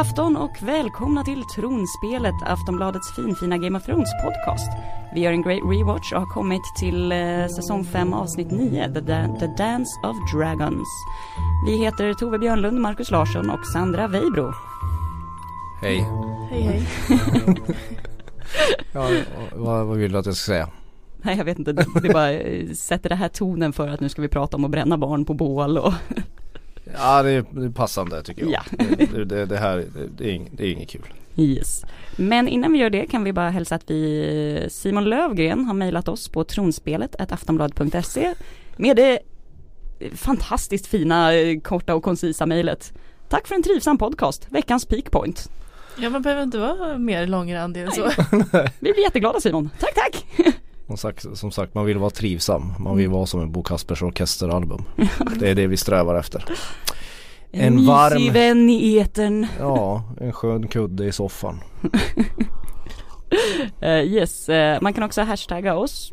afton och välkomna till Tronspelet, Aftonbladets finfina Game of Thrones podcast. Vi gör en great rewatch och har kommit till eh, säsong 5 avsnitt 9, The, da The Dance of Dragons. Vi heter Tove Björnlund, Marcus Larsson och Sandra Weibro. Hej. Hej hej. Ja, vad, vad vill du att jag ska säga? Nej jag vet inte, det, det bara eh, sätter det här tonen för att nu ska vi prata om att bränna barn på bål och Ja det är, passande tycker jag. Ja. Det, det, det här det, är ing, det är inget kul. Yes. Men innan vi gör det kan vi bara hälsa att vi Simon Lövgren har mejlat oss på tronspelet aftonblad.se med det fantastiskt fina, korta och koncisa mejlet. Tack för en trivsam podcast, veckans peakpoint. Ja man behöver inte vara mer långrandig än så. Vi blir jätteglada Simon. Tack tack! Som sagt, som sagt man vill vara trivsam. Man vill vara som en Bo Kaspers orkesteralbum. Det är det vi strävar efter. En, En mysig varm- vän i etern. Ja, en skön kudde i soffan. Eh, yes, eh, man kan också hashtagga oss,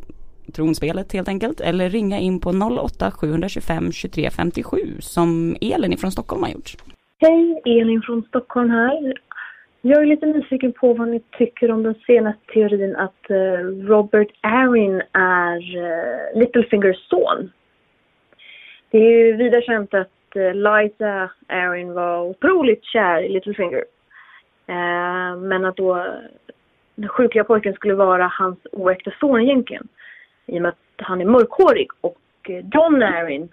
tronspelet helt enkelt, eller ringa in på 08 725 23 57 som Elin ifrån Stockholm har gjort. Hej, Elin från Stockholm här. Jag är lite nyfiken på vad ni tycker om den senaste teorin att eh, Robert Arryn är uh, Littlefingers son. Det är ju vida känt att uh, Liza Arryn var otroligt kär i Littlefinger. Men att då den sjukliga pojken skulle vara hans oäkta son egentligen. I och med att han är mörkhårig och John Arryn,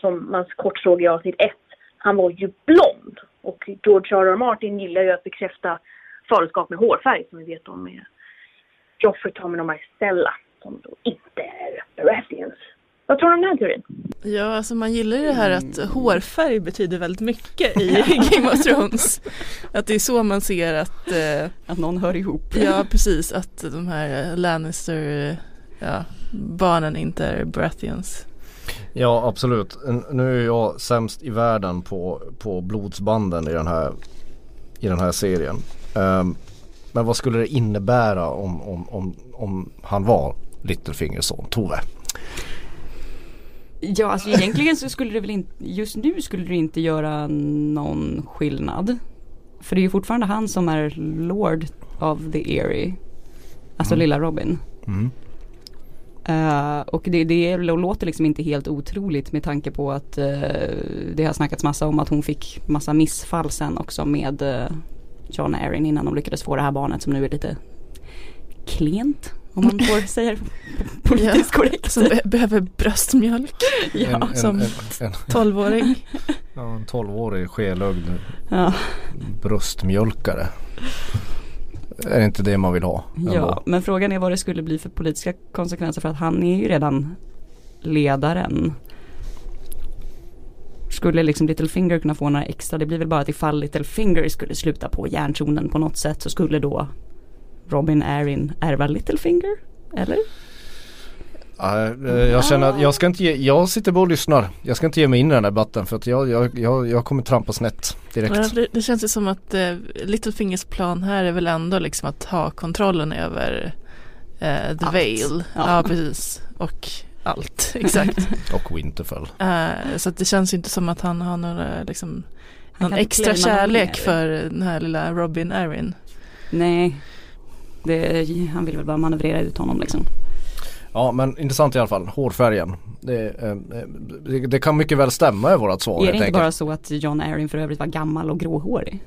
som man kort såg i avsnitt 1, han var ju blond. Och George R. R. Martin gillar ju att bekräfta faderskap med hårfärg som vi vet om med Joffrey, Tommen och Marcella som då inte är Baratheons. Vad tror du om den här teorin? Ja alltså man gillar ju det här att hårfärg betyder väldigt mycket i Game of Thrones. Att det är så man ser att, eh, Att någon hör ihop. ja precis att de här Lannister, eh, ja, barnen inte är Baratheons. Ja absolut. Nu är jag sämst i världen på, på blodsbanden i den här, i den här serien. Ehm, men vad skulle det innebära om, om, om, om han var Littlefingers son, Tove? Ja, alltså egentligen så skulle det väl inte, just nu skulle det inte göra någon skillnad. För det är ju fortfarande han som är Lord of the Erie. Alltså Mm. lilla Robin. Mm. Eh, och det, det låter liksom inte helt otroligt med tanke på att eh, det har snackats massa om att hon fick massa missfall sen också med uh, John Arryn innan de lyckades få det här barnet som nu är lite klent. Om man får säga det politiskt korrekt. Som be- behöver bröstmjölk Ja, en, en, som- en, en, 12-åring. ja, en 12-årig skelögd ja. bröstmjölkare. Är det inte det man vill ha? ändå? Ja, men frågan är vad det skulle bli för politiska konsekvenser för att han är ju redan ledaren. Skulle liksom Littlefinger kunna få några extra, det blir väl bara att ifall Littlefinger skulle sluta på järntronen på något sätt så skulle då Robin Arryn ärva Littlefinger? Eller? Ja, eh, jag känner att jag ska inte ge, jag sitter bara och lyssnar. Jag ska inte ge mig in i den här debatten för att jag, jag, jag, jag kommer trampa snett direkt. Ja, det, det känns ju som att eh, Littlefingers plan här är väl ändå liksom att ha kontrollen över eh, The Allt. Veil. Ja. Ja. precis. Och allt, exakt. Och Winterfell. Eh, så att det känns ju inte som att han har några, liksom, Han någon extra kärlek för den här lilla Robin Arryn. Nej. Det, han vill väl bara manövrera ut honom liksom. Ja men intressant i alla fall. Hårfärgen. Det, eh, eh, det, det kan mycket väl stämma i vårat svar är det inte enkelt. bara så att John Arryn för övrigt var gammal och gråhårig?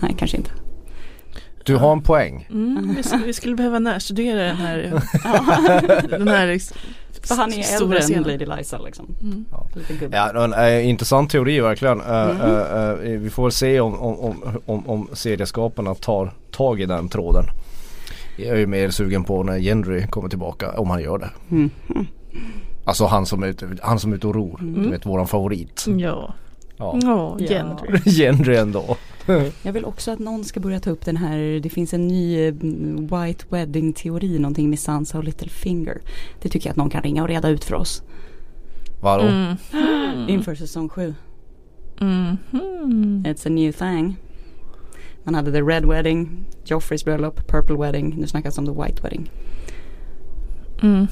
Nej, kanske inte. Du har en poäng. Mm, vi, skulle, vi skulle behöva närstudera den här, den här För han är äldre än. Lady Liza liksom. Mm. Lite gubbe. Ja, en, eh, intressant teori verkligen. Eh, Mm. eh, vi får se om, om, om, om, om serieskaparna tar tag i den tråden. Jag är ju mer sugen på när Gendry kommer tillbaka, om han gör det. Mm. Alltså han som är ute, han som är ute och ror. Mm. Du vet våran favorit. Ja, Ja. Gendry. Gendry ändå. Jag vill också att någon ska börja ta upp den här, det finns en ny eh, White Wedding teori, någonting med Sansa och Littlefinger. Det tycker jag att någon kan ringa och reda ut för oss. Vadå? Mm. Inför säsong 7. Mm. It's a new thing. Man hade the Red Wedding, Joffreys bröllop, Purple Wedding, nu snackas om the White Wedding. Mm.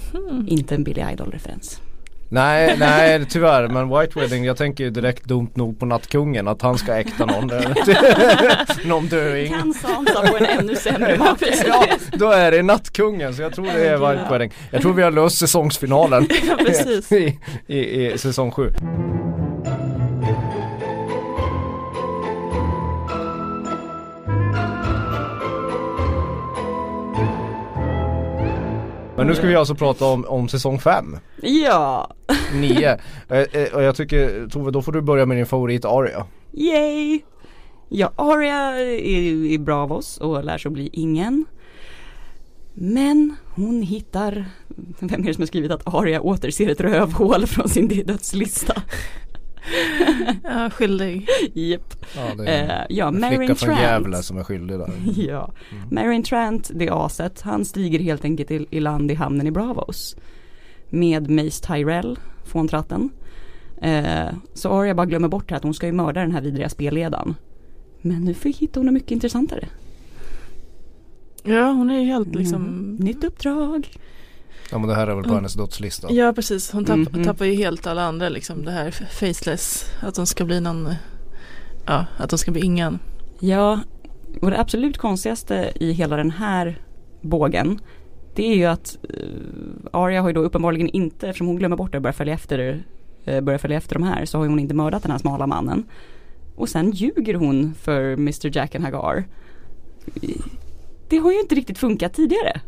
Inte en Billy Idol-referens. Nej, nej tyvärr men White Wedding jag tänker ju direkt dumt nog på Nattkungen att han ska äkta någon Någon döing Kan Sansa få en ännu sämre make? Ja, då är det Nattkungen så jag tror det är White Wedding Jag tror vi har löst säsongsfinalen Ja, precis. i, i, i säsong 7 Men nu ska vi alltså prata om, om säsong 5 Ja, 9 eh, Och jag tycker Tove då får du börja med din favorit Aria yay! Ja, Arya är, är bra av oss och lär sig att bli ingen. Men hon hittar, vem är det som har skrivit att Arya återser ett rövhål från sin dödslista? Ja, skyldig. Japp. Ja det är Eh, ja, flicka från Trant. Gävle som är skyldig där Ja, Marin Trant, det aset, han stiger helt enkelt i, i land i hamnen i Bravos. Med Mace Tyrell, fåntratten. Eh, så Arya bara glömmer bort att hon ska ju mörda den här vidriga spelledaren. Men nu får- hittar hon något mycket intressantare. Ja, hon är ju helt liksom Mm. Nytt uppdrag. Ja men det här är väl på Mm. hennes dödslista Ja precis, hon tapp, Mhm. tappar ju helt alla andra liksom det här faceless Att de ska bli någon Ja, att de ska bli ingen Ja, och det absolut konstigaste i hela den här bågen det är ju att uh, Arya har ju då uppenbarligen inte, eftersom hon glömmer bort det och börjar följa efter, uh, börjar följa efter de här så har ju hon inte mördat den här smala mannen. Och sen ljuger hon för Mr Jack and Hagar. Det har ju inte riktigt funkat tidigare.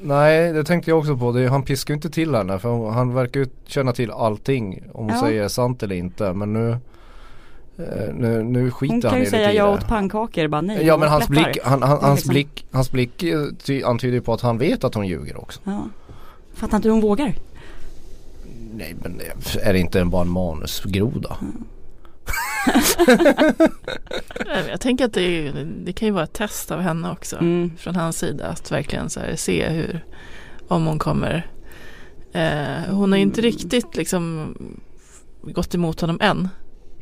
Nej det tänkte jag också på, det, han piskar ju inte till henne för han verkar ju känna till allting Om hon Ja. säger sant eller inte men nu eh, Nu, nu skiter Hon han kan i ju det säga lite i jag det. åt pannkakor, bara nej. Ja jag men hans blick, han, han, hans liksom- blick, hans blick eh, ty, antyder ju på att han vet att hon ljuger också Ja. Fattar inte hur hon vågar. Nej men är det inte en bara en manusgroda? Jag jag tänker att det, det kan ju vara ett test av henne också Mm. Från hans sida att verkligen här, se hur Om hon kommer eh, Hon har ju inte Mm. riktigt liksom Gått emot honom än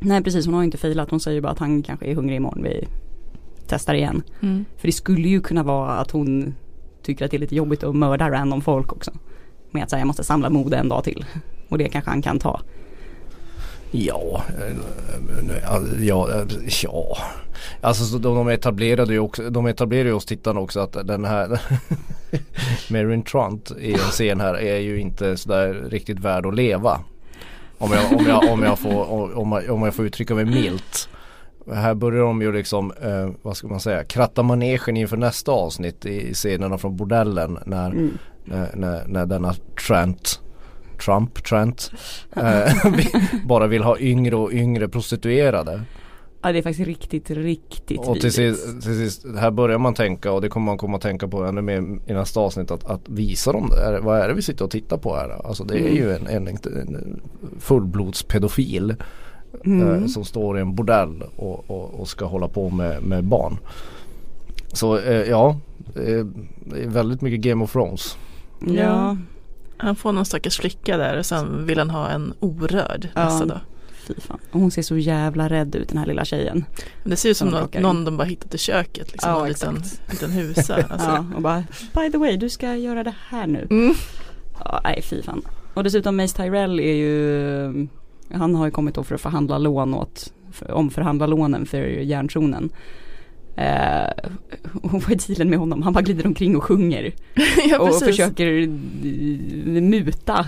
Nej precis, hon har inte failat. Hon säger bara att han kanske är hungrig imorgon. Vi testar igen. mm. För det skulle ju kunna vara att hon tycker att det är lite jobbigt att mörda random folk också. Med att säga jag måste samla mod en dag till. Och det kanske han kan ta. Ja, eh, ja, eh, ja. Alltså så de, de etablerade ju också, de etablerade ju oss tittarna också att den här Marin Trant i en scen här är ju inte sådär riktigt värd att leva. Om jag, om jag, om jag, får, om jag, om jag får uttrycka mig milt. Här börjar de ju liksom, eh, vad ska man säga, kratta manegen inför nästa avsnitt i scenerna från bordellen när, Mm. när, när, när denna Trent Trump, Trent eh, vi- bara vill ha yngre och yngre prostituerade. Ja det är faktiskt riktigt, riktigt Och till sist, till sist, här börjar man tänka och det kommer man komma att tänka på ännu mer i nästa avsnitt att, att visa dem. Är- Vad är det vi sitter och tittar på här? Alltså det är Mm. ju en, en, en fullblodspedofil Mm. eh, som står i en bordell och, och, och ska hålla på med, med barn. Så eh, ja, eh, det är väldigt mycket Game of Thrones. Ja, Han får någon stackars flicka där och sen vill han ha en orörd Ja. nästa dag fy fan. Hon ser så jävla rädd ut den här lilla tjejen. Men Det ser ut som Som in. någon de bara hittat i köket liksom, Ja, en liten, liten husa alltså. Ja, och bara by the way du ska göra det här nu. mm. Ja, nej fy fan. Och dessutom Mace Tyrell är ju Han har ju kommit då för att förhandla lån åt för, Omförhandla lånen för järntronen eh, Och vad är dealen med honom? Han bara glider omkring och sjunger ja och försöker eh, muta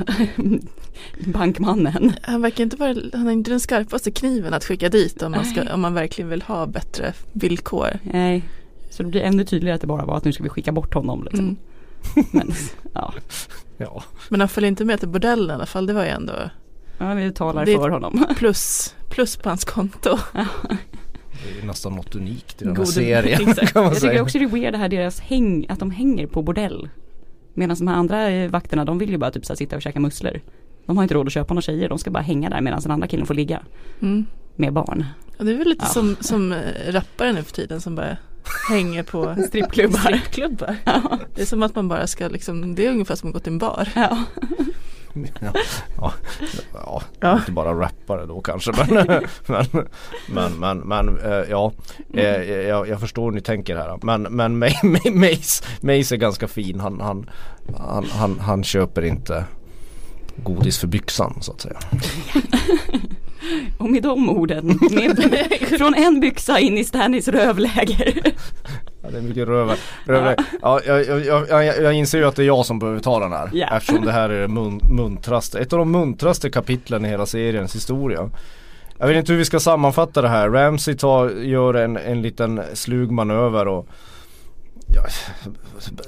bankmannen. Han verkar inte vara, han är inte den skarpaste kniven att skicka dit om man, ska, om man verkligen vill ha bättre villkor Nej, så det blir ännu tydligare att det bara var att nu ska vi skicka bort honom liksom. mm. Men ja, Ja, Men han följer inte med till bordellen i alla fall, det var ju ändå ja vi talar Det- för honom. plus, plus på hans konto det är nästan något unikt i den här Gode- serien Exakt. kan man Jag tycker också det är weird det här deras häng, att de hänger på bordell. Medan de här andra eh, vakterna, de vill ju bara typ så här, sitta och käka musslor. De har inte råd att köpa några tjejer, de ska bara hänga där medan den andra killen får ligga mm. med barn. Och det är väl lite Ja. som, som eh, rappare nu för tiden som bara hänger på Strippklubbar. strippklubbar. Ja. Det är som att man bara ska liksom, det är ungefär som att gå till en bar. ja. Ja, ja, ja, Ja. inte bara rappare då kanske men men men, men, men eh, ja. Eh, jag, jag förstår hur ni tänker här. Men, men Ma- Ma- Mace, Mace är ganska fin. Han, han, han, han, han köper inte godis för byxan så att säga. Och med de orden, med, från en byxa in i Stannys rövläger. Ja, det är mycket rövar. rövar. Ja, jag, jag, jag, jag inser ju att det är jag som behöver ta den här. Ja. Eftersom det här är det mun, muntraste, ett av de muntraste kapitlen i hela seriens historia. Jag vet inte hur vi ska sammanfatta det här. Ramsey tar, gör en, en liten slug manöver och ja,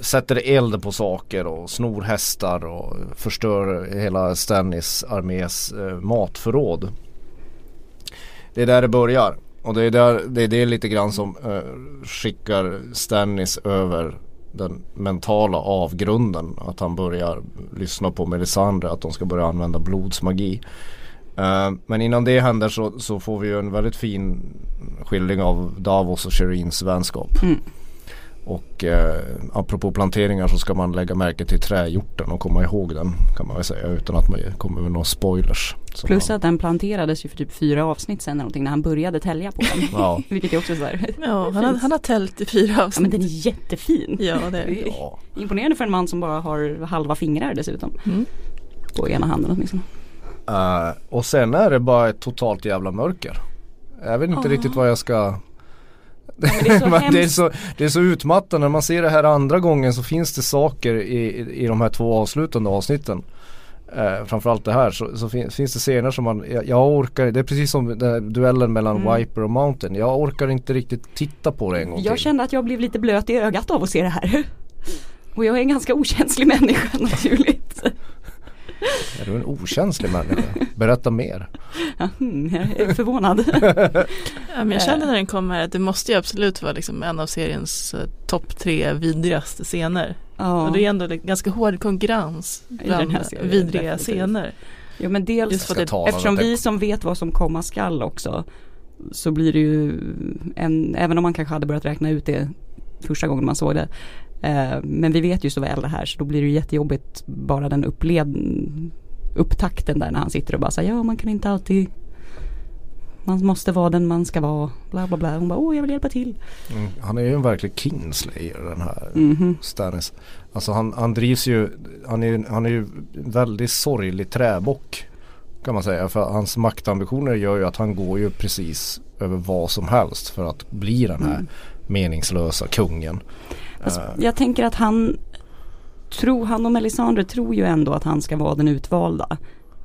sätter eld på saker och snor hästar och förstör hela Stannis armés eh, matförråd. Det är där det börjar. Och det är, där, det är det lite grann som eh, skickar Stannis över den mentala avgrunden. Att han börjar lyssna på Melisandre, att de ska börja använda blodsmagi. Eh, men innan det händer så, så får vi ju en väldigt fin skildring av Davos och Shirins vänskap. Mm. Och eh, apropå planteringar så ska man lägga märke till trähjorten och komma ihåg den kan man väl säga utan att man kommer med några spoilers. Så Plus att den planterades ju för typ fyra avsnitt sen eller någonting när han började tälja på den. Ja. Vilket är också sådär. Ja, han har, han har tält i fyra Ja men avsnitt. den är jättefin. Ja, det är det. Ja. Imponerande för en man som bara har halva fingrar dessutom. Mm. På ena handen åtminstone. Eh, och sen är det bara ett totalt jävla mörker. Jag vet inte Ah. riktigt vad jag ska men det är det, är så, det är så utmattande. När man ser det här andra gången så finns det saker i, i, i de här två avslutande avsnitten. Eh, framförallt det här så, så fin, finns det scener som man, jag, jag orkar, det är precis som den här duellen mellan Mm. Viper och Mountain. Jag orkar inte riktigt titta på det en gång Jag till. kände att jag blev lite blöt i ögat av att se det här. Och jag är en ganska okänslig människa naturligt. Är du en okänslig människa? Berätta mer. Ja, mm, jag är förvånad. Ja, men jag kände när den kom här att det måste ju absolut vara liksom en av seriens eh, topp tre vidrigaste scener. Ja. Och det är ändå ganska hård konkurrens den bland här serien, vidriga definitivt. scener. Jo men dels ta eftersom vi som vet vad som komma skall också så blir det ju en, även om man kanske hade börjat räkna ut det första gången man såg det. Eh, men vi vet ju så väl det här så då blir det ju jättejobbigt bara den uppled, upptakten där när han sitter och bara säger ja man kan inte alltid man måste vara den man ska vara. Bla bla bla. Hon bara, åh jag vill hjälpa till. Mm, han är ju en verklig Kingslayer den här Mhm. Stannis. Alltså han, han drivs ju, han är, han är ju väldigt sorglig träbock. Kan man säga. För hans maktambitioner gör ju att han går ju precis över vad som helst för att bli den här Mm. meningslösa kungen. Fast Eh, jag tänker att han tror, han och Melisandre tror ju ändå att han ska vara den utvalda.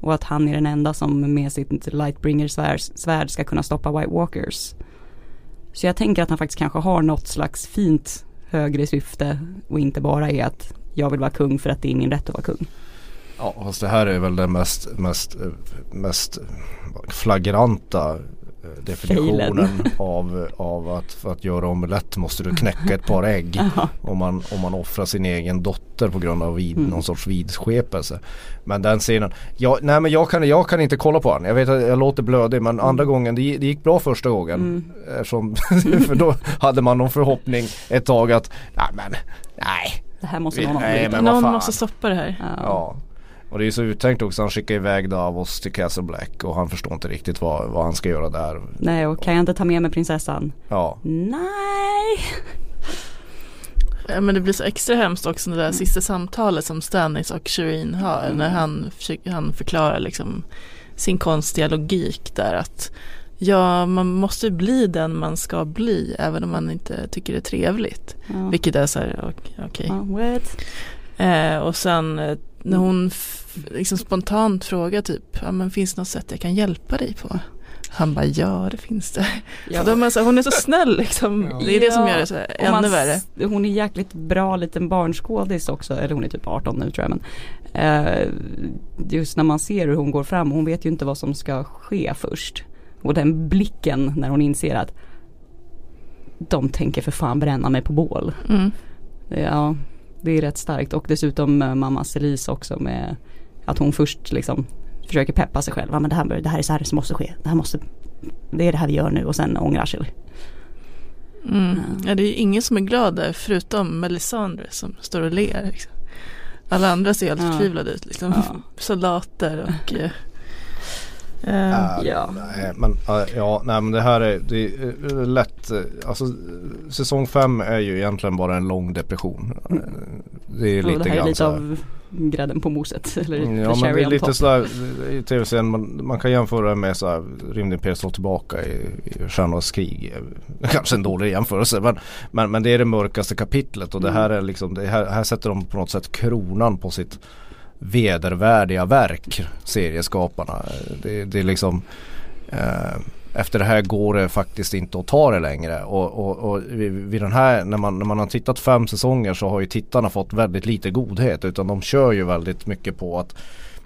Och att han är den enda som med sitt Lightbringer svärd, ska kunna stoppa White Walkers. Så jag tänker att han faktiskt kanske har något slags fint högre syfte och inte bara är att jag vill vara kung för att det är min rätt att vara kung. Ja fast det här är väl den mest, mest, mest flagranta eh, definitionen av, av att för att göra omelett måste du knäcka ett par ägg. Om man, om man offrar sin egen dotter på grund av vid, Mm. någon sorts vidskepelse. Men den scenen, jag, nej men jag kan, jag kan inte kolla på den. Jag vet att jag låter blödig men andra gången, det, det gick bra första gången. Mm. Eftersom, för då hade man någon förhoppning ett tag att, nej men, nej. Det här måste Vi- någon nej, men Någon måste stoppa det här. Ja. Ja. Och det är så uttänkt också, han skickar iväg Davos till Castle Black och han förstår inte riktigt vad, vad han ska göra där. Nej och kan jag inte ta med mig prinsessan? Ja, Nej. Ja, men det blir så extra hemskt också det där Mm. sista samtalet som Stannis och Shireen har Mm. när han, försöker, han förklarar liksom sin konstiga logik där att ja, man måste bli den man ska bli även om man inte tycker det är trevligt. Ja. Vilket är så här, ok- okej. Ja, what? Eh, och sen eh, när hon liksom spontant frågar typ, ja men finns det något sätt jag kan hjälpa dig på? Han bara, ja det finns det. Ja. Så de är så, hon är så snäll liksom. Det är det som Ja, gör det så här, ännu värre. Hon är jäkligt bra liten barnskådis också, eller hon är typ 18 nu tror jag men eh, Just när man ser hur hon går fram, hon vet ju inte vad som ska ske först. Och den blicken när hon inser att de tänker för fan bränna mig på bål. Mm. Ja, det är rätt starkt och dessutom eh, mamma Cerise också med att hon först liksom försöker peppa sig själv. Ja, men det, här, det här är så här som måste ske. Det här måste, det är det här vi gör nu och sen ångrar sig. Mm. Ja. Det är ingen som är glad där förutom Melisandre som står och ler. Liksom. Alla andra ser helt Ja. förtvivlade ut. Liksom. Ja. Soldater och eh, Eh, ja. Nej, men ja, nej men det här är, det är lätt. eh, Alltså säsong 5 är ju egentligen bara en lång depression. Eh, Det är Och lite det här är grann lite så här. av grädden på moset. Eller Mm, Ja men det är lite top. sådär i tv-serien man, man kan jämföra det med såhär Rymdimperiet slår tillbaka i, i Stjärnornas krig. Eh, Kanske en dålig jämförelse men, men, men det är det mörkaste kapitlet och det här är liksom det här, här sätter de på något sätt kronan på sitt vedervärdiga verk serieskaparna. Det, det är liksom eh, efter det här går det faktiskt inte att ta det längre och, och, och vid, den här när man, när man har tittat fem säsonger så har ju tittarna fått väldigt lite godhet utan de kör ju väldigt mycket på att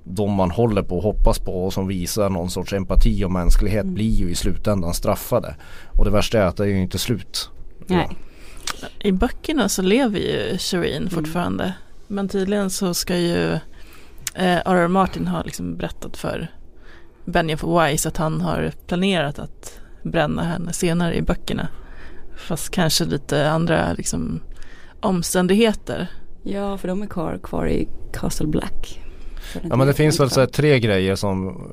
de man håller på och hoppas på och som visar någon sorts empati och mänsklighet Mm. blir ju i slutändan straffade. Och det värsta är att det är ju inte slut. Nej. I böckerna så lever ju Shireen fortfarande. Men tydligen så ska ju eh, R.R. Martin ha liksom berättat för Benioff Wise att han har planerat att bränna henne senare i böckerna. Fast kanske lite andra liksom, omständigheter. Ja, för de är kvar, kvar i Castle Black. Ja men det finns väl så här tre grejer som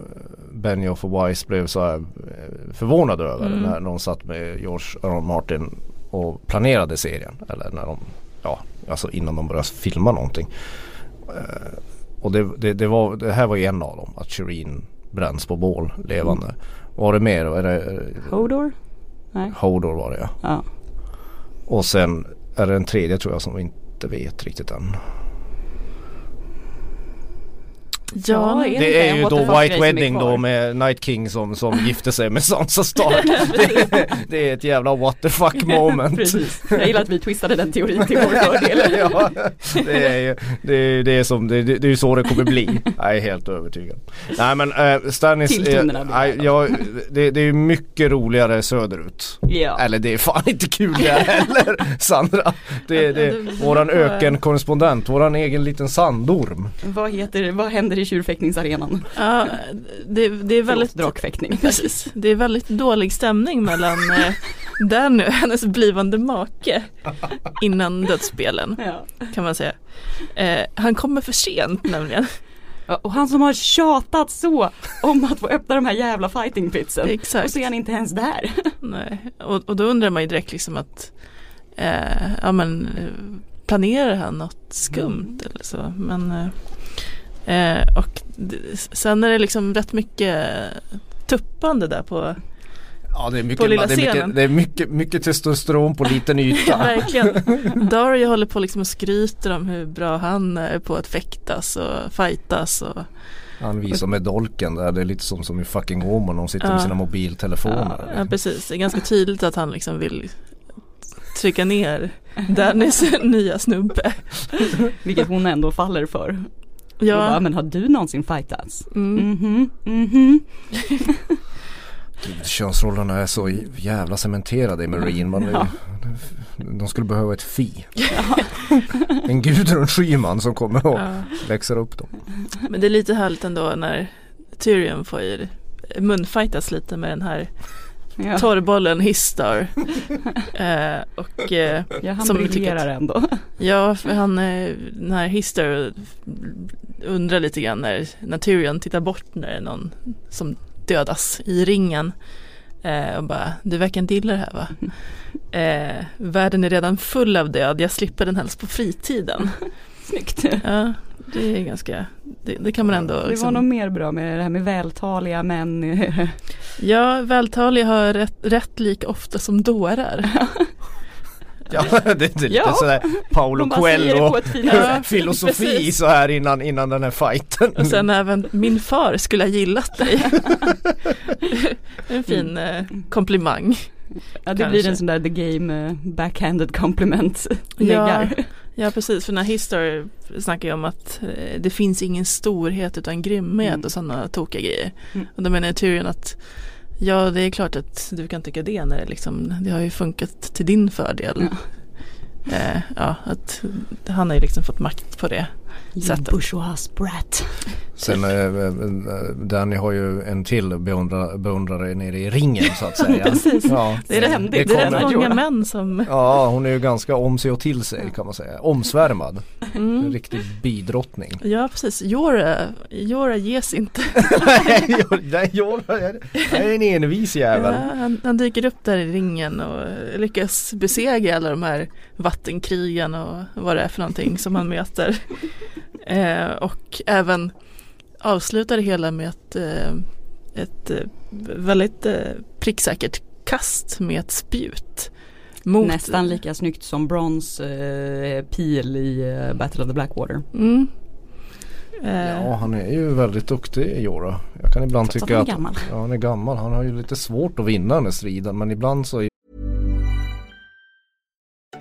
Benioff och Wise blev så här eh, förvånade över Mm. när de satt med George R. R. Martin och planerade serien. Eller när de, ja alltså innan de började filma någonting. Och det, det, det, var, det här var ju en av dem, att Shireen bränns på bål levande. Mm. Var det mer? Är det, Hodor? Nej. Hodor var det ja. Ja. Och sen är det en tredje tror jag som vi inte vet riktigt än. Ja, är det Det är ju då White är Wedding då med Night King som, som gifte sig med Sansa Stark. det, det är ett jävla what the fuck moment. Precis. Jag gillar att vi twistade den teorin till vår fördel. ja, det är ju det är, det är som, det, det är så det kommer bli. Jag är helt övertygad. Nej men äh, Stannis, blir nej, det. jag, det, det är ju mycket roligare söderut. Ja. Eller det är fan inte kul det heller Sandra. Det, det är det- det våran ökenkorrespondent, våran egen liten sandorm. Vad heter, vad händer i tjurfäktningsarenan? Ja, det, det är väldigt drakfäktning. Precis. Det är väldigt dålig stämning mellan eh, Danny och hennes blivande make innan dödsspelen Ja. kan man säga. Eh, han kommer för sent nämligen. Ja, Och han som har tjatat så om att få öppna de här jävla fighting pitsen. Exakt. Och så är han inte ens där. Nej. Och, och då undrar man ju direkt liksom att eh, ja men eh, planerar han något skumt eller så. Men eh, eh, och sen är det liksom rätt mycket tuppande där på Ja det är På mycket, lilla det är mycket, scenen. det är mycket, mycket testosteron på liten yta. Verkligen. Dario håller på liksom och skryter om hur bra han är på att fäktas och fightas och Han visar med dolken där, det är lite som, som i fucking Åmål, de sitter med Ja. sina mobiltelefoner. ja, precis. Det är ganska tydligt att han liksom vill trycka ner Dannys nya snubbe. Vilket hon ändå faller för. Och bara, Ja, men har du någonsin fightats? mm. Mhm, mhm. Gud, könsrollerna är så jävla cementerade i Marine. Man, Ja. De skulle behöva ett fi. en Gudrun Schyman som kommer och ja. växer upp dem. Men det är lite härligt ändå när Tyrion får munfightas lite med den här Ja. torrbollen Histar. eh, och eh, Ja, han som briljerar ändå. Ja, för han, eh, den här Hister undrar lite grann när, Tyrion tittar bort när det är någon som dödas i ringen. Eh, och bara, du verkar inte gilla det här va? Eh, världen är redan full av död, jag slipper den helst på fritiden. Snyggt. Ja, det är ganska, det, det kan man ändå Det var liksom, nog mer bra med det här med vältaliga män. Ja, vältaliga har rätt, rätt lika ofta som dårar. Ja, det, är lite Ja. sådär Paolo Coelho Ja. filosofi så här innan, innan den här fighten. Och sen även min far skulle ha gillat dig. en fin eh, komplimang. Ja, det Kanske. blir en sån där the game eh, backhanded compliment. Läggar. Ja precis, för den här Histor snackar ju om att eh, det finns ingen storhet utan grymhet Mm. och sådana tokiga grejer. Mm. Och då menar jag Tyrion att ja det är klart att du kan tycka det när det liksom, det har ju funkat till din fördel. Eh, ja, att han har ju liksom fått makt på det. Sättet. Bourgeois brat. Sen äh, Danny har ju en till beundra, beundrare nere i ringen så att säga. Precis. Ja, Det är rätt, händigt. det är kommer. rätt många män som ja, hon är ju ganska om sig och till sig kan man säga. Omsvärmad. En mm. riktig bidrottning. Ja precis, Jora, Jora ges inte. Nej, jag är en envis jävel. Ja, han, han dyker upp där i ringen och lyckas besegra alla de här vattenkrigen och vad det är för någonting som han möter. Eh, och även avslutar det hela med ett, eh, ett eh, väldigt eh, pricksäkert kast med ett spjut. Mot, Nästan lika snyggt som Brons eh, pil i eh, Battle of the Blackwater. Mm. Ja, han är ju väldigt duktig Jora. Jag kan ibland Trots att tycka han att är gammal. ja, han är gammal. Han har ju lite svårt att vinna den här striden men ibland så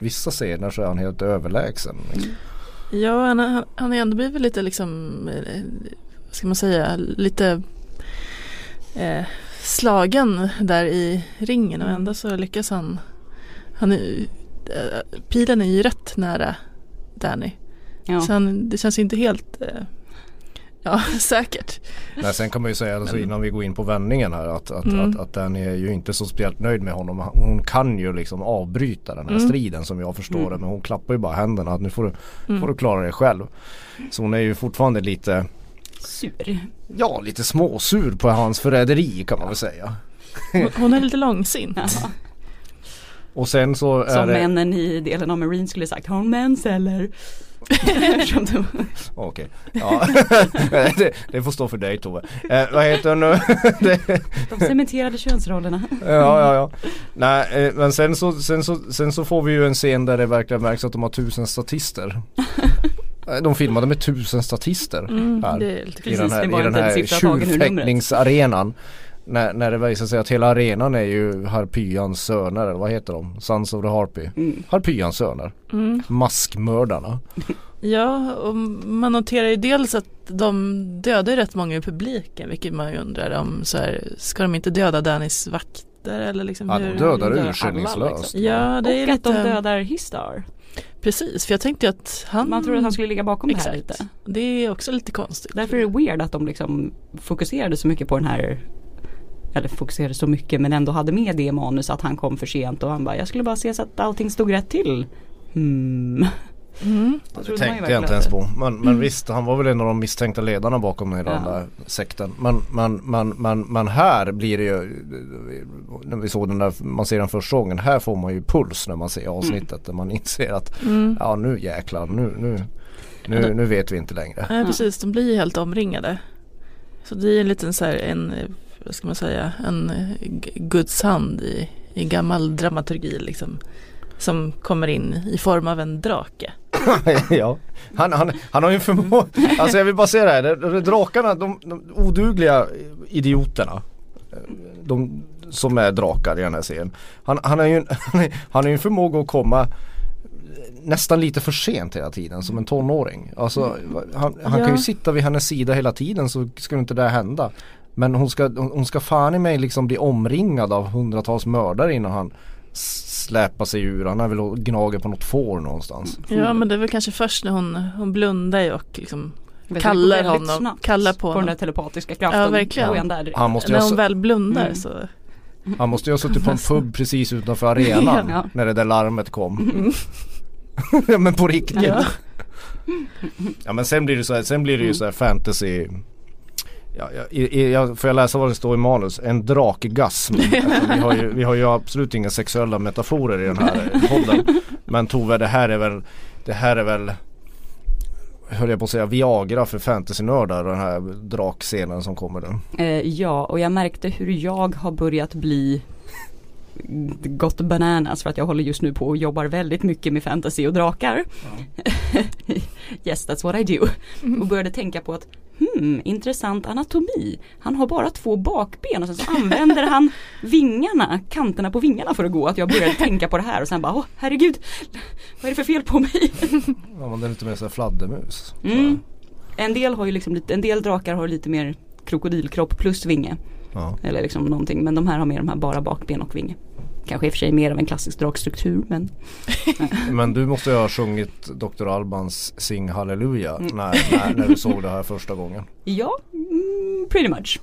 vissa scener så är han helt överlägsen. Ja, han, han, han har ändå blivit lite liksom, eh, vad ska man säga, lite eh, slagen där i ringen och ändå så lyckas han, han är, eh, pilen är ju rätt nära Danny. Ja. Så han, det känns inte helt eh, ja, säkert. Nej, sen kan man ju säga alltså, innan vi går in på vändningen här att, att, Mm. att, att Danny är ju inte så speciellt nöjd med honom. Hon kan ju liksom avbryta den här Mm. striden som jag förstår det men hon klappar ju bara händerna att nu får du, Mm. får du klara dig själv. Så hon är ju fortfarande lite, Sur. ja lite småsur på hans förräderi kan man väl säga. Hon, hon är lite långsint. Ja. Och sen så är Som det... männen i delen av Marine skulle sagt, har hon mens eller? Eftersom Okej, ja. det, det får stå för dig Tove. Eh, vad heter nu? de cementerade könsrollerna. ja, ja, ja. Nej, eh, men sen så, sen, så, sen så får vi ju en scen där det verkligen märks att de har tusen statister. Eh, De filmade med tusen statister Mm, här. I den här, i den här siffra När, när det visar sig att hela arenan är ju Harpyans söner, eller vad heter de? Sons of the Harpy. Mm. Harpyans söner. Mm. Maskmördarna. Ja, och man noterar ju dels att de dödar rätt många i publiken, vilket man ju undrar om så här, ska de inte döda Dannys vakter eller liksom Ja, de hur? dödar urskillningslöst. liksom. Ja, det är Och att lite, de dödar Histar. precis, för jag tänkte att han, Man trodde att han skulle ligga bakom det här exakt, lite. det är också lite konstigt. Därför är det weird att de liksom fokuserade så mycket på den här eller fokuserade så mycket men ändå hade med det i manus att han kom för sent och han bara jag skulle bara se så att allting stod rätt till. Hmm. Mm. Det tänkte jag inte ens på. Men, men visst, han var väl en av de misstänkta ledarna bakom hela den Ja. där sekten. Men, men, men, men, men här blir det ju, när vi såg den där, man ser den första gången, här får man ju puls när man ser avsnittet. Där man inser att, Mm. ja nu jäklar, nu, nu, nu, nu vet vi inte längre. Ja, precis, de blir ju helt omringade. Så det är en liten så här, en, eh, vad ska man säga, en eh, Guds hand i, i gammal dramaturgi liksom. Som kommer in i form av en drake. ja. han, han, han har ju en förmåga, alltså jag vill bara säga det här, drakarna, de, de odugliga idioterna. De som är drakar i den här serien. Han, han har ju en, han han har ju en förmåga att komma nästan lite för sent hela tiden som en tonåring. Alltså han, han kan Ja. ju sitta vid hennes sida hela tiden så skulle inte det hända. Men hon ska, hon ska fan i mig liksom bli omringad av hundratals mördare innan han släpar sig ur. Han är väl och gnager på något får någonstans. Ja men det är väl kanske först när hon, hon blundar och liksom Kallar honom, kallar på På den honom. där telepatiska kraften. Ja, verkligen. Där. Han måste När ha, hon väl blundar Mm. så han måste ju ha suttit på en pub precis utanför arenan Ja. när det där larmet kom. ja men på riktigt. Ja. Ja men sen blir det så här, sen blir det ju så här fantasy Ja, ja, i, jag, får jag läsa vad det står i manus? En drakgasm. Alltså, vi, har ju, vi har ju absolut inga sexuella metaforer i den här podden. Men Tove det här är väl Det här är väl Höll jag på att säga Viagra för fantasynördar den här drakscenen som kommer nu. Eh, ja, och jag märkte hur jag har börjat bli gått bananas för att jag håller just nu på och jobbar väldigt mycket med fantasy och drakar. yes, that's what I do. Och började tänka på att hmm, intressant anatomi. Han har bara två bakben och sen så använder han vingarna, kanterna på vingarna för att gå. Att jag började tänka på det här och sen bara, åh herregud, vad är det för fel på mig? Ja, det är lite mer såhär fladdermus. Mm. En del har ju liksom lite, en del drakar har lite mer krokodilkropp plus vinge. Ja. Eller liksom någonting, men de här har mer de här bara bakben och vinge. Kanske i och för sig mer av en klassisk drakstruktur men Men du måste ju ha sjungit Dr. Albans Sing Halleluja när, när, när du såg det här första gången. Ja, mm, pretty much.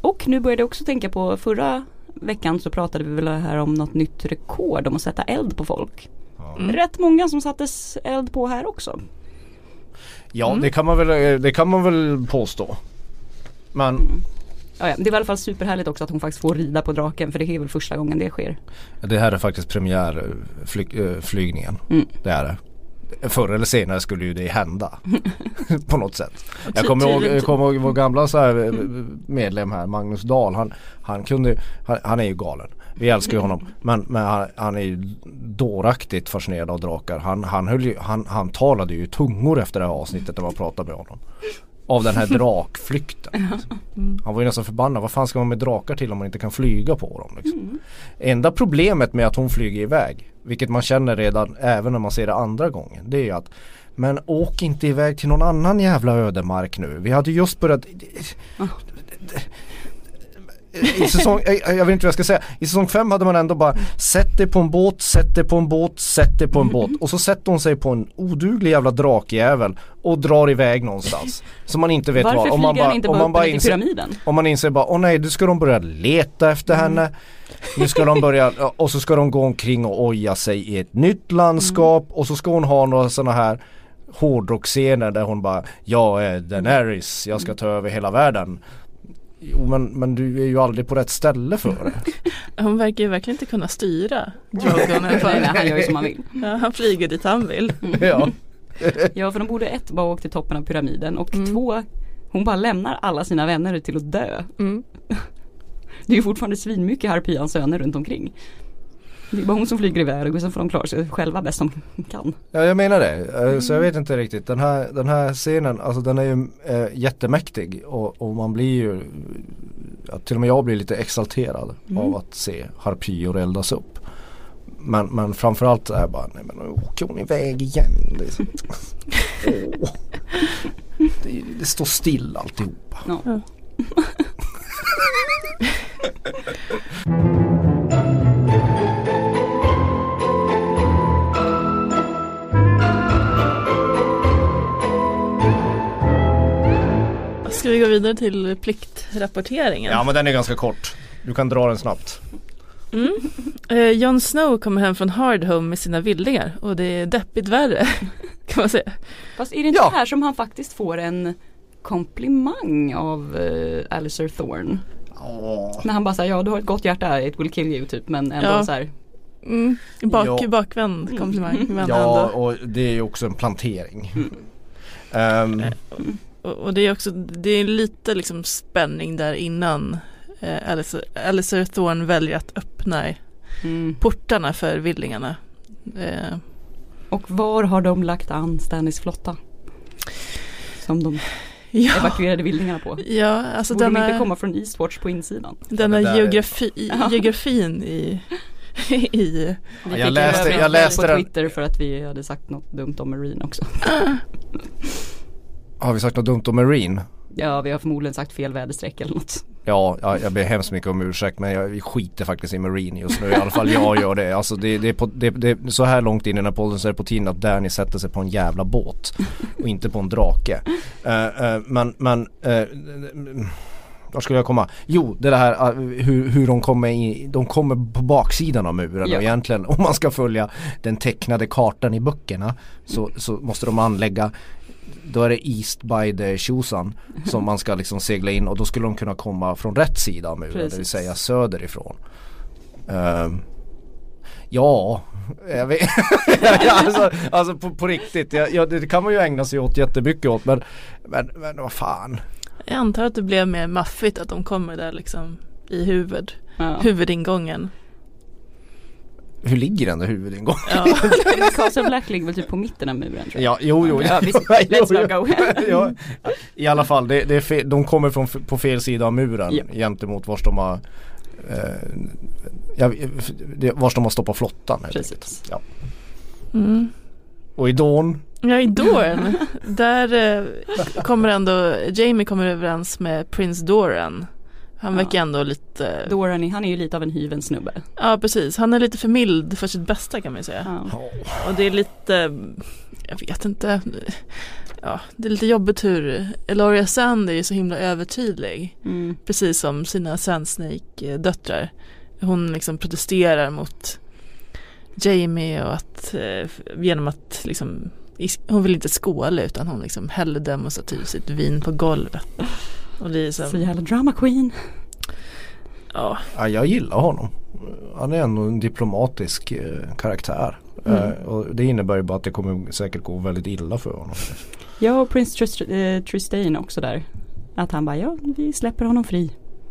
Och nu började jag också tänka på förra veckan så pratade vi väl här om något nytt rekord om att sätta eld på folk. Mm. Rätt många som sattes eld på här också. Ja det, kan man väl, det kan man väl påstå. Men Ja, ja. Det var i alla fall superhärligt också att hon faktiskt får rida på draken för det är väl första gången det sker. det här är faktiskt premiärflygningen. Mm. Det är det. Förr eller senare skulle ju det hända. på något sätt. Jag kommer ihåg, jag kommer ihåg vår gamla så här, eh, medlem här, Magnus Dahl. Han, han kunde, han, han är ju galen. Vi älskar ju honom. Men, men han, han är ju dåraktigt fascinerad av drakar. Han, han, höll ju, han, han talade ju tungor efter det här avsnittet när man pratade med honom. Av den här drakflykten. Han var ju nästan förbannad. Vad fan ska man med drakar till om man inte kan flyga på dem? Liksom. Enda problemet med att hon flyger iväg, vilket man känner redan även när man ser det andra gången, det är ju att men åk inte iväg till någon annan jävla ödemark nu. Vi hade just börjat i säsong, jag, vet inte vad jag ska säga. I säsong 5 hade man ändå bara Sätt dig på en båt, sätt dig på en båt, sätt dig på en båt. Och så sätter hon sig på en oduglig jävla drakjävel och drar iväg någonstans. Som man inte vet Varför var. flyger Om man han bara, inte om bara man till inser, pyramiden? om man inser bara, åh nej, nu ska de börja leta efter henne. Nu ska de börja, och så ska de gå omkring och oja sig i ett nytt landskap och så ska hon ha några sådana här hårdrockscener där hon bara, jag är Daenerys, jag ska ta över hela världen. Jo men, men du är ju aldrig på rätt ställe för det. Hon verkar ju verkligen inte kunna styra Drogon han gör ju som han vill. Ja, han flyger dit han vill. ja. Ja för de borde ett bara åka till toppen av pyramiden och Mm. två Hon bara lämnar alla sina vänner till att dö. Mm. Det är ju fortfarande svinmycket Harpyans söner runt omkring. Det är bara hon som flyger iväg och sen får de klara sig själva bäst de kan. Ja jag menar det. Eh, Så jag vet inte riktigt. Den här, den här scenen, alltså den är ju äh, jättemäktig och, och man blir ju ja, Till och med jag blir lite exalterad Mm. av att se harpyor eldas upp. Men, men framförallt är jag bara, nej men nu åker hon iväg igen. Det, Åh. det, det står still alltihopa. Ja. vi gå vidare till pliktrapporteringen? Ja men den är ganska kort. Du kan dra den snabbt. Mm. Eh, Jon Snow kommer hem från Hardhome med sina vildingar och det är deppigt värre kan man säga. Fast är det inte Ja. här som han faktiskt får en komplimang av uh, Alistair Thorne? Åh. När han bara säger ja du har ett gott hjärta, it will kill you typ men ändå Ja. så här. Mm. Bak, Ja. Bakvänd komplimang men Ja ändå. och det är ju också en plantering. Mm. Ehm, Och, och det är också det är lite liksom spänning där innan eh, Alistair, Alistair Thorne väljer att öppna Mm. portarna för vildingarna. Eh, Och var har de lagt an Stanleys flotta? Som de ja, evakuerade vildingarna på. ja, alltså Borde de inte denna, komma från Eastwatch på insidan? denna geografi, Ja. geografin i, i Vi jag läste- jag läste på den- Twitter för att vi hade sagt något dumt om Marine också. har vi sagt något dumt om Marine? Ja vi har förmodligen sagt fel väderstreck eller något. Ja, ja, jag ber hemskt mycket om ursäkt men jag skiter faktiskt i Marine just nu. I alla fall jag gör det. Alltså det, det, är på, det, det så här långt in i den här podden så är det på tiden att Danny sätter sig på en jävla båt. Och inte på en drake. Eh, eh, men, men uh, var skulle jag komma? Jo, det här hur, hur de kommer i, de kommer på baksidan av muren Ja. och egentligen om man ska följa den tecknade kartan i böckerna så, så måste de anlägga då är det East by the Tjosan som man ska liksom segla in och då skulle de kunna komma från rätt sida av muren, det vill säga söderifrån. Ehm, ja, jag vet, alltså, alltså på, på riktigt, ja, ja, det kan man ju ägna sig åt jättemycket åt men, men, men vad fan. Jag antar att det blev mer maffigt att de kommer där liksom i huvud, Ja. huvudingången. Hur ligger den där huvudingången? Ja. Castle Black ligger väl typ på mitten av muren tror jag. Ja, jo, jo. Ja, visst. Let's not go. ja, I alla fall, det, det är fel, de kommer från, på fel sida av muren Ja. gentemot vars de har eh, vars de har stoppat flottan. Precis. Ja. Mm. Och i Dawn, Ja, i Dorn, där eh, kommer ändå, Jamie kommer överens med Prince Doran. Han Ja. verkar ändå lite, Doran, han är ju lite av en hyven snubbe. ja precis, han är lite för mild för sitt bästa kan man ju säga. Ja. Och det är lite, jag vet inte, ja det är lite jobbigt hur Eloria Sand är ju så himla övertydlig. Mm. Precis som sina Sand Snake döttrar. Hon liksom protesterar mot Jamie och att eh, genom att liksom hon vill inte skåla utan hon liksom häller demonstrativt sitt vin på golvet. Och det är så, Så jävla drama queen. ja, ja, jag gillar honom. Han är ändå en diplomatisk eh, karaktär. Mm. Eh, och det innebär ju bara att det kommer säkert gå väldigt illa för honom. Ja och Prince Trist eh, Tristain också där. Att han bara, ja vi släpper honom fri.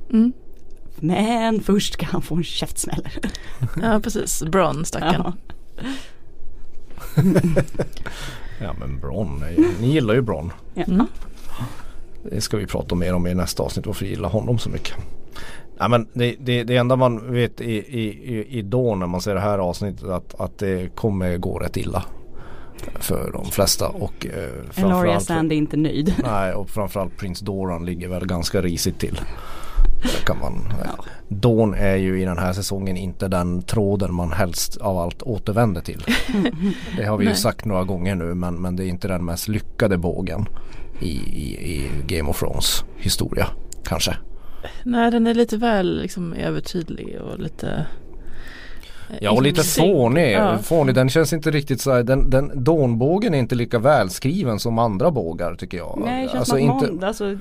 mm. Men först ska han få en käftsmäll. ja precis, Bron stackaren. Ja. Ja men Bron, ni gillar ju Bron. Ja. Mm. Det ska vi prata mer om i nästa avsnitt varför vi gillar honom så mycket. Ja, men det, det, det enda man vet i, i, i, då när man ser det här avsnittet att, att det kommer gå rätt illa. För de flesta och eh, framförallt Sand är inte nöjd. Nej och framförallt Prince Doran ligger väl ganska risigt till. Kan man, Dawn är ju i den här säsongen inte den tråden man helst av allt återvänder till. Det har vi ju sagt några gånger nu men, men det är inte den mest lyckade bågen i, i, i Game of Thrones historia kanske. Nej den är lite väl liksom övertydlig och lite eh, Ja och lite fånig. Ja. fånig. Den känns inte riktigt så här, den, den Dawn-bågen är inte lika välskriven som andra bågar tycker jag. Nej det känns Alltså, som att inte- Mond, alltså,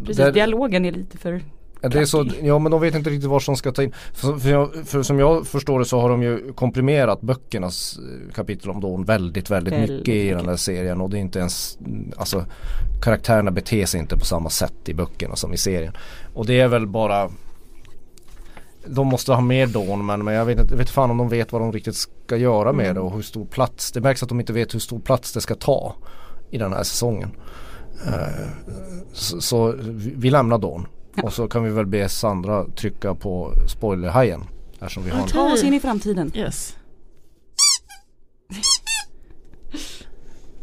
precis, Där- dialogen är lite för Ja, Det är så, ja men de vet inte riktigt var de ska ta in. För, för, jag, för som jag förstår det så har de ju komprimerat böckernas eh, kapitel om Dawn väldigt, väldigt, Väldigt mycket i den där serien. Och det är inte ens, alltså karaktärerna beter sig inte på samma sätt i böckerna som i serien. Och det är väl bara de måste ha mer Dawn men, men jag vet inte, jag vet fan om de vet vad de riktigt ska göra med Mm. det och hur stor plats. Det märks att de inte vet hur stor plats det ska ta i den här säsongen. Eh, så, så vi lämnar Dawn. Ja. Och så kan vi väl be Sandra trycka på spoilerhajen. Eftersom vi har en. Ta oss in i framtiden. Yes.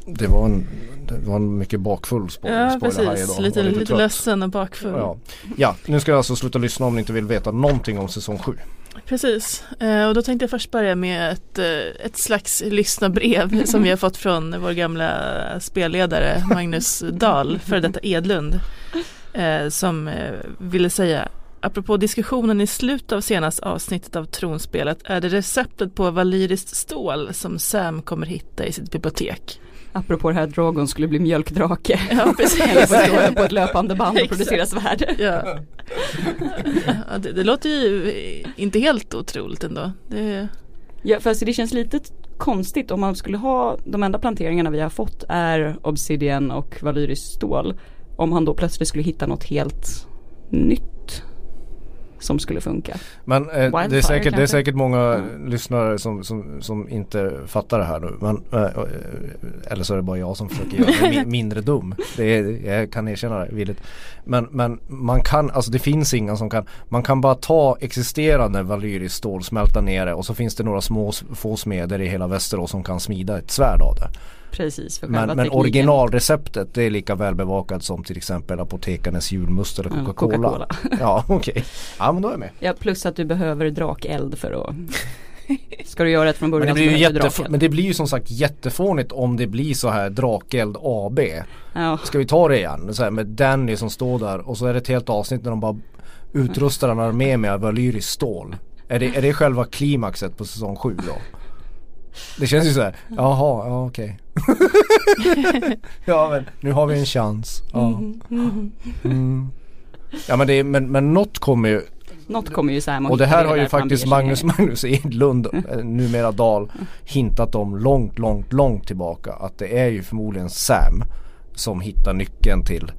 det, var en, det var en mycket bakfull spoiler, Ja precis, idag. lite, Och lite, trött. ledsen och bakfull. Ja. ja, nu ska jag alltså sluta lyssna om ni inte vill veta någonting om säsong 7. Precis, eh, och då tänkte jag först börja med ett, eh, ett slags lyssnarbrev som vi har fått från vår gamla spelledare Magnus Dahl, för detta Edlund, eh, som eh, ville säga Apropå diskussionen i slutet av senaste avsnittet av tronspelet är det receptet på valyriskt stål som Sam kommer hitta i sitt bibliotek. Apropå det här att Drogon skulle bli mjölkdrake. Ja, precis. på ett löpande band och producera svärd. Ja. Ja, det, det låter ju inte helt otroligt ändå. Det, Ja fast det känns lite konstigt om man skulle ha de enda planteringarna vi har fått är obsidian och valyriskt stål. Om han då plötsligt skulle hitta något helt nytt som skulle funka. Men eh, det, är säkert, det är säkert många Ja. lyssnare som, som, som inte fattar det här nu. Men, eh, eh, eller så är det bara jag som försöker göra mig mi- mindre dum. Det är, jag kan erkänna det villigt. Men, men man kan, alltså det finns inga som kan, man kan bara ta existerande valyriskt stål, smälta ner det och så finns det några små få smeder i hela Västerås som kan smida ett svärd av det. Precis för Men, men tekniken. originalreceptet det är lika välbevakat som till exempel apotekarnas julmust eller Coca-Cola. Coca-Cola. Ja okej, ja men då är jag med. Ja plus att du behöver drakeld för att Ska du göra det från början Men det, blir ju jättef- men det blir ju som sagt jättefånigt om det blir så här Drakeld AB. Ja. Ska vi ta det igen? Så här med Danny som står där och så är det ett helt avsnitt när de bara utrustar en armé med valyriskt stål. Är det, är det själva klimaxet på säsong 7 då? Det känns ju så här, jaha, ja okej. ja men nu har vi en chans. Ja, mm. ja men, det är, men, men något kommer ju Något kommer ju Sam att och det här har ju faktiskt Magnus. Magnus Edlund, eh, numera Dahl, hintat om långt, långt, långt tillbaka. Att det är ju förmodligen Sam som hittar nyckeln till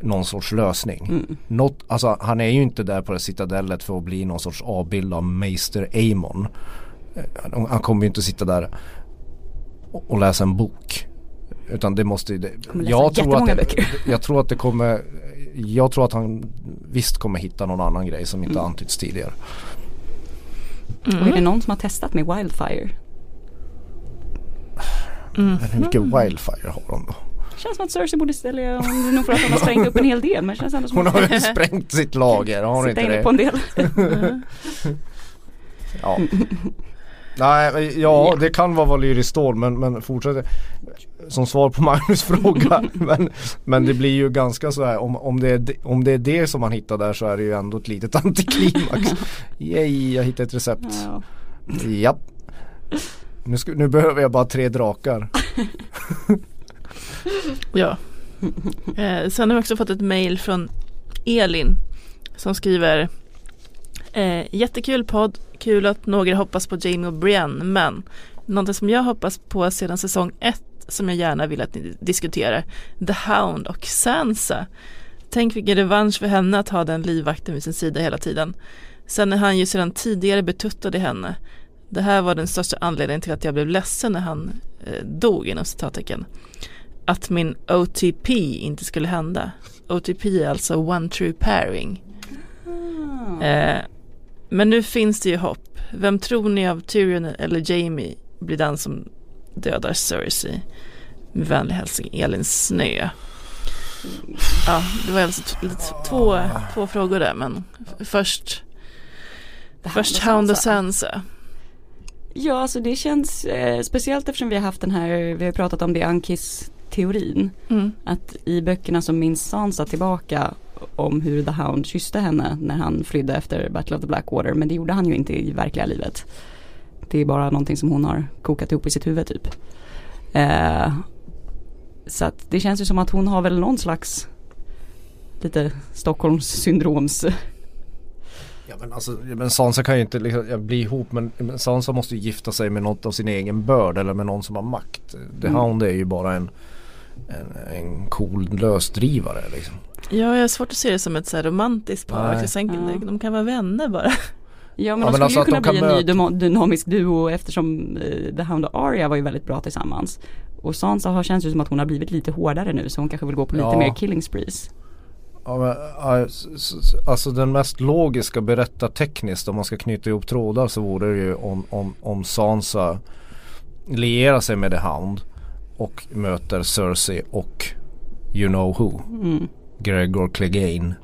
någon sorts lösning. Mm. Något, alltså han är ju inte där på det citadellet för att bli någon sorts avbild av Meister Amon. Eh, han kommer ju inte sitta där och, och läsa en bok. Utan det måste ju, det, jag, tror att det, jag tror att det kommer, jag tror att han visst kommer hitta någon annan grej som inte Mm. antytts tidigare. Mm. Och är det någon som har testat med Wildfire? Mm. Men hur mycket wildfire har de då? Känns som att Cersei borde ställa, om nog för att hon har sprängt upp en hel del men känns ändå som Hon att har ju sprängt sitt lager, har hon inte det? på en del. Mm. Ja. Nej, men ja det kan vara Valyrisk stål men, men fortsätt. Som svar på Magnus fråga men, men det blir ju ganska så här om, om, det är, det- om det är det som man hittar där så är det ju ändå ett litet antiklimax. Yay, jag hittade ett recept. Ja. Japp. Nu, ska, nu behöver jag bara tre drakar. Ja. Eh, sen har vi också fått ett mail från Elin som skriver eh, Jättekul podd, kul att några hoppas på Jamie och Brienne men någonting som jag hoppas på sedan säsong ett som jag gärna vill att ni diskuterar The Hound och Sansa. Tänk vilken revansch för henne att ha den livvakten vid sin sida hela tiden. Sen är han ju sedan tidigare betuttad i henne. Det här var den största anledningen till att jag blev ledsen när han eh, dog inom citattecken att min OTP inte skulle hända. OTP är alltså One True Pairing. Eh, men nu finns det ju hopp. Vem tror ni av Tyrion eller Jamie blir den som dödar Cersei? Med vänlig hälsning Elin Snö. Ja, det var alltså två, två frågor där men först, först Hound och Sansa. Ja, alltså det känns eh, speciellt eftersom vi har haft den här, vi har pratat om det Ankis-teorin. Mm. Att i böckerna så minns Sansa tillbaka om hur The Hound kysste henne när han flydde efter Battle of the Blackwater. Men det gjorde han ju inte i verkliga livet. Det är bara någonting som hon har kokat ihop i sitt huvud typ. Eh, så att det känns ju som att hon har väl någon slags lite Stockholms syndroms Ja men alltså, men Sansa kan ju inte liksom, bli ihop men, men Sansa måste ju gifta sig med något av sin egen börd eller med någon som har makt. The Mm. Hound är ju bara en, en, en cool lösdrivare liksom. Ja, jag har svårt att se det som ett så här romantiskt par. Sen, Ja. De kan vara vänner bara. Ja men Ja, de men skulle alltså ju kunna bli en ny möta- dynamisk duo eftersom eh, The Hound och Arya var ju väldigt bra tillsammans. Och Sansa har känns ju som att hon har blivit lite hårdare nu så hon kanske vill gå på lite Ja. mer killing sprees. Ja, men, alltså den mest logiska berättartekniskt om man ska knyta ihop trådar så vore det ju om, om, om Sansa lierar sig med The Hound och möter Cersei och You know who. Mm. Gregor Clegane.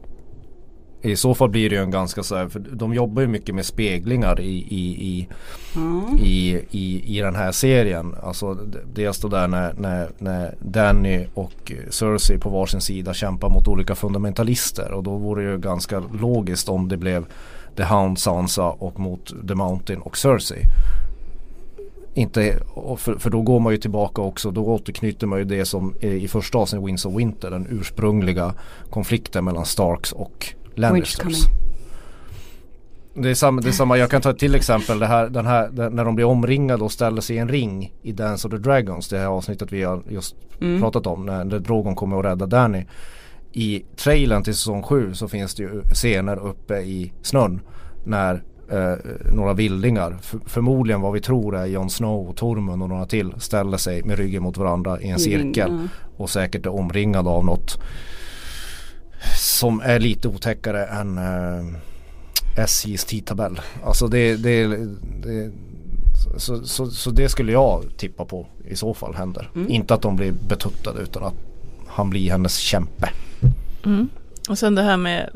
I så fall blir det ju en ganska så här, för de jobbar ju mycket med speglingar i, i, i, Ja. i, i, i den här serien. Alltså dels då där när, när, när Danny och Cersei på varsin sida kämpar mot olika fundamentalister och då vore det ju ganska logiskt om det blev The Hound, Sansa och mot The Mountain och Cersei. Inte, för, för då går man ju tillbaka också, då återknyter man ju det som i första avsnittet Winds of Winter, den ursprungliga konflikten mellan Starks och Lannisters. Det är, samma, det är samma, jag kan ta till exempel det här, den här den, när de blir omringade och ställer sig i en ring i Dance of the Dragons, det här avsnittet vi har just Mm. pratat om, när, när Drogon kommer och räddar Danny. I trailern till säsong 7 så finns det ju scener uppe i snön när eh, några vildingar, f- förmodligen vad vi tror är Jon Snow och Tormund och några till, ställer sig med ryggen mot varandra i en cirkel Ja. och säkert är omringad av något som är lite otäckare än eh, SJs tidtabell. Alltså det, det, det så, så, så det skulle jag tippa på i så fall händer. Mm. Inte att de blir betuttade utan att han blir hennes kämpe. Mm. Och sen det här med,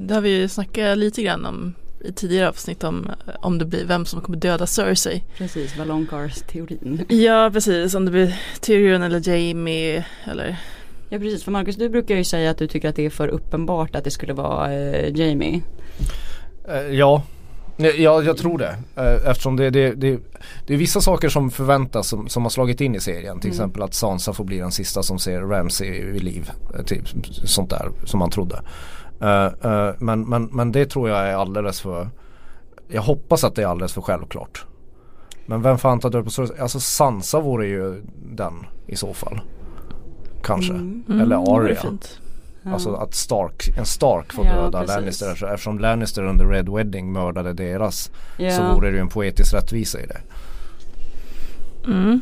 det har vi ju snackat lite grann om i tidigare avsnitt om, om det blir vem som kommer döda Cersei. Precis, Valonqars-teorin. Ja, precis. Om det blir Tyrion eller Jamie eller Ja precis, för Marcus du brukar ju säga att du tycker att det är för uppenbart att det skulle vara eh, Jamie. Eh, ja, ja, jag tror det. Eh, eftersom det, det, det, det är vissa saker som förväntas som, som har slagit in i serien. Till Mm. exempel att Sansa får bli den sista som ser Ramsay vid liv. Eh, Typ, sånt där som man trodde. Eh, eh, men, men, men det tror jag är alldeles för Jag hoppas att det är alldeles för självklart. Men vem fan tar död på Cersei? Alltså Sansa vore ju den i så fall. Kanske. Mm. Mm, Eller Arya. Ja. Alltså att Stark, en Stark får Ja, döda precis. Lannister. Eftersom Lannister under Red Wedding mördade deras Ja. så vore det ju en poetisk rättvisa i det. Mm.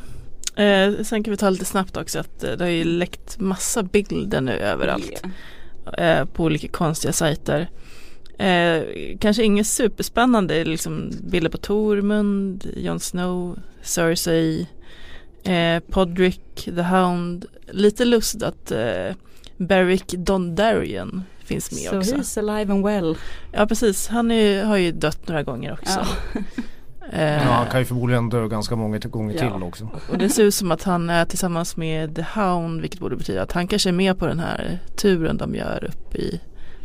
Eh, sen kan vi ta lite snabbt också att eh, det har ju läckt massa bilder nu överallt. Yeah. Eh, på olika konstiga sajter. Eh, kanske inget superspännande, liksom bilder på Tormund, Jon Snow, Cersei, eh, Podrick, The Hound. Lite lust att eh, Beric Dondarrion finns med So också. he's alive and well. Ja precis, han är, har ju dött några gånger också. Ja. Eh, Ja, han kan ju förmodligen dö ganska många gånger Ja. till också. Och det ser ut som att han är tillsammans med The Hound vilket borde betyda att han kanske är med på den här turen de gör upp i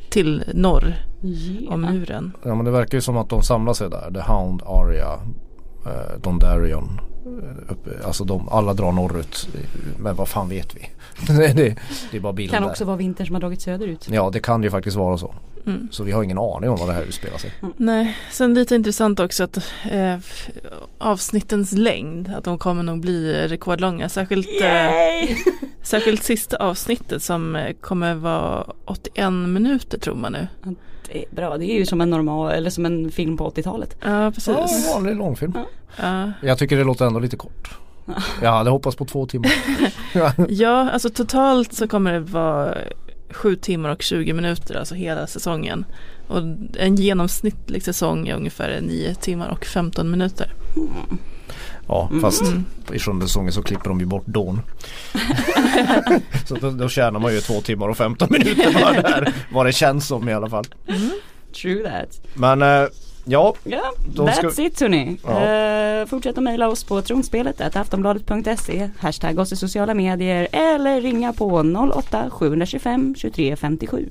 till norr Yeah. om muren. Ja men det verkar ju som att de samlar sig där. The Hound, Arya, eh, Dondarrion. Uppe, alltså de, alla drar norrut. Men vad fan vet vi? det, det, är bara bilder. Kan också vara vintern som har dragit söderut. Ja det kan ju faktiskt vara så. Mm. Så vi har ingen aning om vad det här utspelar sig. Nej, sen lite intressant också att eh, avsnittens längd, att de kommer nog bli rekordlånga. Särskilt, eh, särskilt sista avsnittet som eh, kommer vara 81 minuter tror man nu. Det är bra, det är ju som en normal, eller som en film på 80-talet. Ja, Ja, en precis. vanlig långfilm. Ja, Jag tycker det låter ändå lite kort. Jag hade hoppats på två timmar. ja, alltså totalt så kommer det vara 7 timmar och 20 minuter, alltså hela säsongen. Och en genomsnittlig säsong är ungefär 9 timmar och 15 minuter. Ja fast Mm. i sjunde säsongen så klipper de ju bort Dawn. så då, då tjänar man ju två timmar och 15 minuter bara där. Vad det känns som i alla fall. True that. Men eh, ja, Ja, Då ska- that's it hörni. Ja. Eh, fortsätt att mejla oss på tronspelet aftonbladet.se Hashtag oss i sociala medier eller ringa på 08 725 23 57.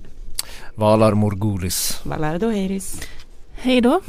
Valar Morgulis. Valardo Heiris. Hej då!